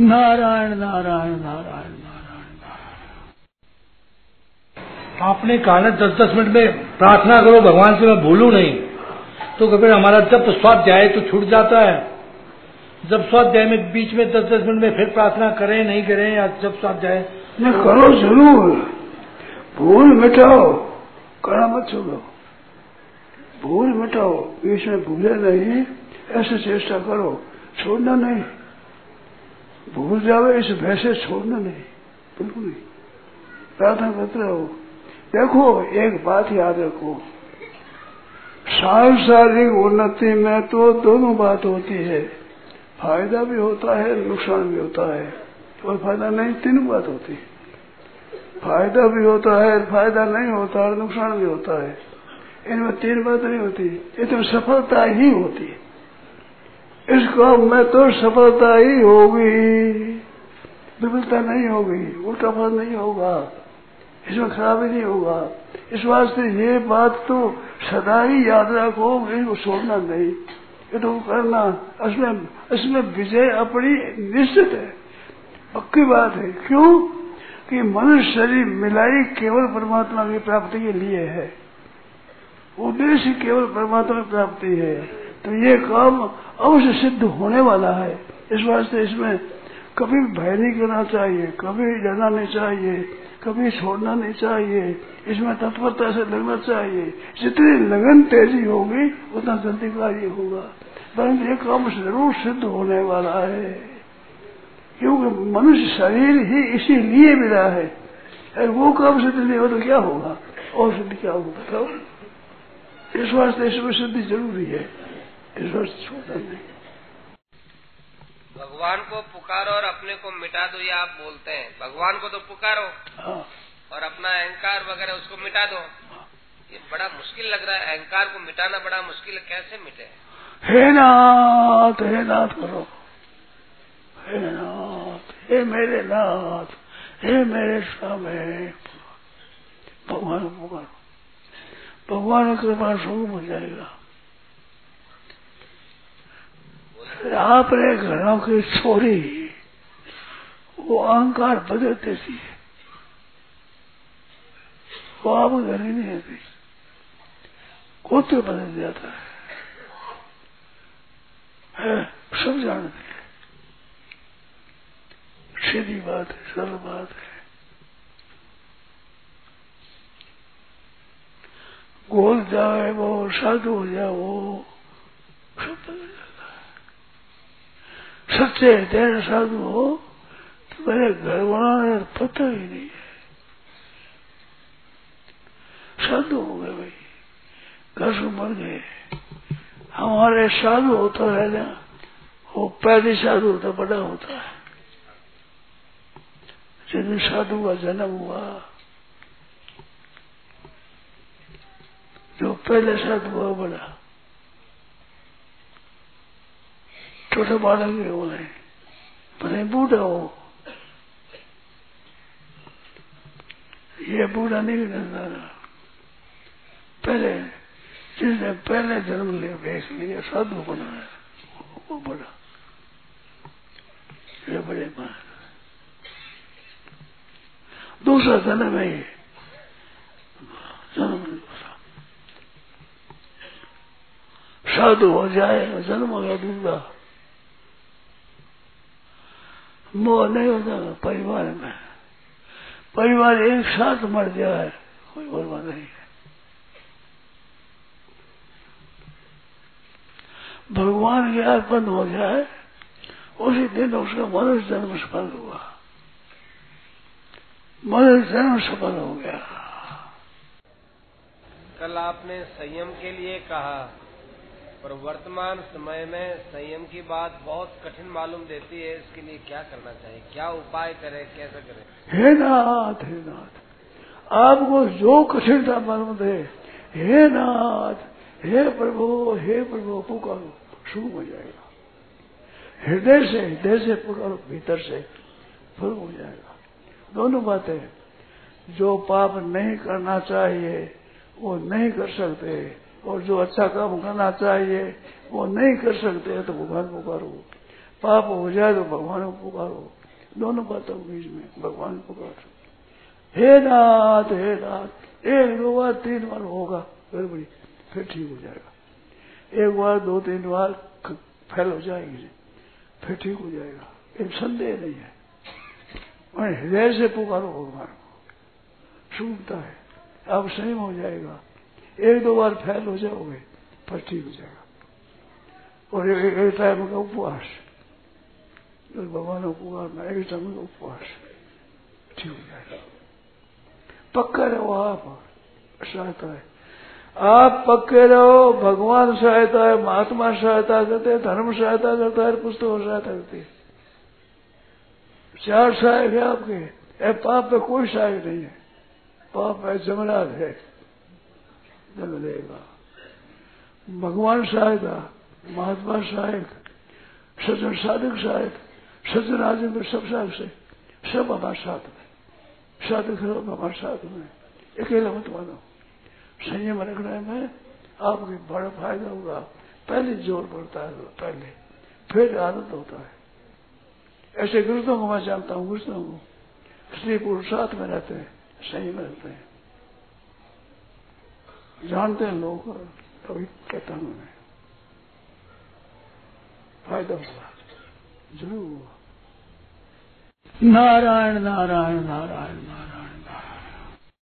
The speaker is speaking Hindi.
नारायण नारायण नारायण नारायण आपने कहा ना, दस दस मिनट में प्रार्थना करो, भगवान से मैं भूलू नहीं। तो कभी हमारा जब स्वाध्याय तो छूट जाता है। जब स्वाध्याय में बीच में दस दस मिनट में फिर प्रार्थना करें, नहीं करें, या जब स्वाध्याय न करो ज़रूर। भूल मिटाओ करा मत छोड़ो। भूल मिटाओ में भूले नहीं, ऐसे चेष्टा करो, छोड़ना नहीं। भूल जावे इस वैसे छोड़ना नहीं, बिल्कुल नहीं। प्रार्थना करते रहो। देखो, एक बात याद रखो। सांसारिक उन्नति में तो दोनों बात होती है। फ़ायदा भी होता है, नुकसान भी होता है। और फ़ायदा नहीं, तीन बात होती है। फ़ायदा भी होता है, फ़ायदा नहीं होता और नुकसान भी होता है। इनमें तीन बात नहीं होती इसमें सफलता ही होती है। इस काम में तो सफलता ही होगी। विफलता नहीं होगी, उल्टा फल नहीं होगा। इसमें खराबी नहीं होगा। इस वास्ते ये बात तो सदा ही याद रखो इसको छोड़ना नहीं। ये तो करना, इसमें इसमें विजय अपनी निश्चित है। पक्की बात है। क्यों? कि मनुष्य शरीर मिलाई केवल परमात्मा की प्राप्ति के लिए है। उद्देश्य केवल परमात्मा की प्राप्ति है। तो ये काम अवश्य सिद्ध होने वाला है। इस वास्ते इसमें कभी भय नहीं करना चाहिए, कभी डरना नहीं चाहिए, कभी छोड़ना नहीं चाहिए। इसमें तत्परता से लगना चाहिए। जितनी लगन तेज़ी होगी, उतना जल्दी कार्य होगा। परंतु ये काम ज़रूर सिद्ध होने वाला है। क्योंकि मनुष्य शरीर ही इसीलिए मिला है। अगर वो काम सिद्ध नहीं हो तो क्या होगा? और सिद्ध क्या होगा? बताओ इस वास्ते इसमें सिद्धि ज़रूरी है। वास्ते नहीं। भगवान को पुकारो और अपने को मिटा दो ये आप बोलते हैं। भगवान को तो पुकारो हाँ। और अपना अहंकार वगैरह उसको मिटा दो। ये बड़ा मुश्किल लग रहा है। अहंकार को मिटाना बड़ा मुश्किल है। कैसे मिटे? हे नाथ हे नाथ करो। हे नाथ हे मेरे नाथ हे मेरे स्वामी। भगवान को पुकारो भगवान की कृपा शुरू हो जाएगा। आपने घरों की छोरी वो अहंकार बदल देती है वो आप घर ही नहीं आती गोत्र बदल जाता है, है सब जानते हैं सीधी बात है सरल बात है। गोल जाए वो साधु हो जाए वो सब सच्चे हृदय साधु हो तो मेरे घर वालों पता ही नहीं है। साधु हो गए भाई। घर से मर गए। हमारे साधु होता है ना, वो पहले साधु होता, बड़ा होता है। जिन साधु का जन्म हुआ, जो पहले साधु हुआ, बड़ा। छोटे बालक भी हो रहे भले बूढ़ा हो। ये बूढ़ा नहीं करता पहले, जिसने पहले जन्म ले भेज लिया साधु बनाया वो बड़ा। ये बड़े मान दूसरा जन्म है ये जन्म साधु हो जाए, जन्म हो गया दूसरा मोह नहीं होता परिवार में। परिवार एक साथ मर जाए कोई परवाह नहीं है। भगवान की अर्पण हो जाए, उसी दिन उसका मनुष्य जन्म सफल हुआ। मनुष्य जन्म सफल हो गया। कल आपने संयम के लिए कहा पर वर्तमान समय में संयम की बात बहुत कठिन मालूम देती है, इसके लिए क्या करना चाहिए? क्या उपाय करें? कैसे करें? हे नाथ हे नाथ, आपको जो कठिनता मालूम दे हे नाथ, हे प्रभु हे प्रभु पुकारो शुरू हो जाएगा। हृदय से हृदय से पुकारो भीतर से शुरू हो जाएगा। दोनों बातें, जो पाप नहीं करना चाहिए, वो नहीं कर सकते। और जो अच्छा काम करना चाहिए, वो नहीं कर सकते तो भगवान पुकारो पाप हो जाए तो भगवान को पुकारो दोनों बातों बीच में भगवान पुकारो हे नाथ हे नाथ, एक दो बार, तीन बार होगा गड़बड़ी फिर ठीक हो जाएगा। एक बार, दो, तीन बार फैल हो जाएगी, फिर ठीक हो जाएगा। एक संदेह नहीं है। हृदय से पुकारो भगवान को। सुनता है। अब संयम हो जाएगा। एक दो बार फैल हो जाओगे पर ठीक हो जाएगा। और एक, टाइम का उपवास। भगवान को पुकारना एक टाइम का उपवास। ठीक हो जाएगा। पक्का रहो आप सहायता है। आप पक्के रहो भगवान सहायता है महात्मा सहायता करते धर्म सहायता करता है पुस्तक सहायता करती है। चार सहायक है आपके। ए पाप में कोई सहायक नहीं है। पाप है जंगलात है। जंग देगा भगवान सहायता महात्मा सहायक, सज्जन साधक सहायक, सज्जन आदमी सब सहायक से, सब हमारे साथ में। साधक सब हमारे साथ में। अकेला मत मानो संयम रखने में आपके बड़ा फ़ायदा होगा। पहले ज़ोर पड़ता है, पहले। फिर आनंद होता है। ऐसे गुरुतों को मैं जानता हूँ गुरुतों को स्त्री पुरुष साथ में रहते हैं सही में रहते हैं। जानते हैं लोग कभी कहता हूँ फ़ायदा हुआ। ज़रूर हुआ। नारायण नारायण नारायण नारायण।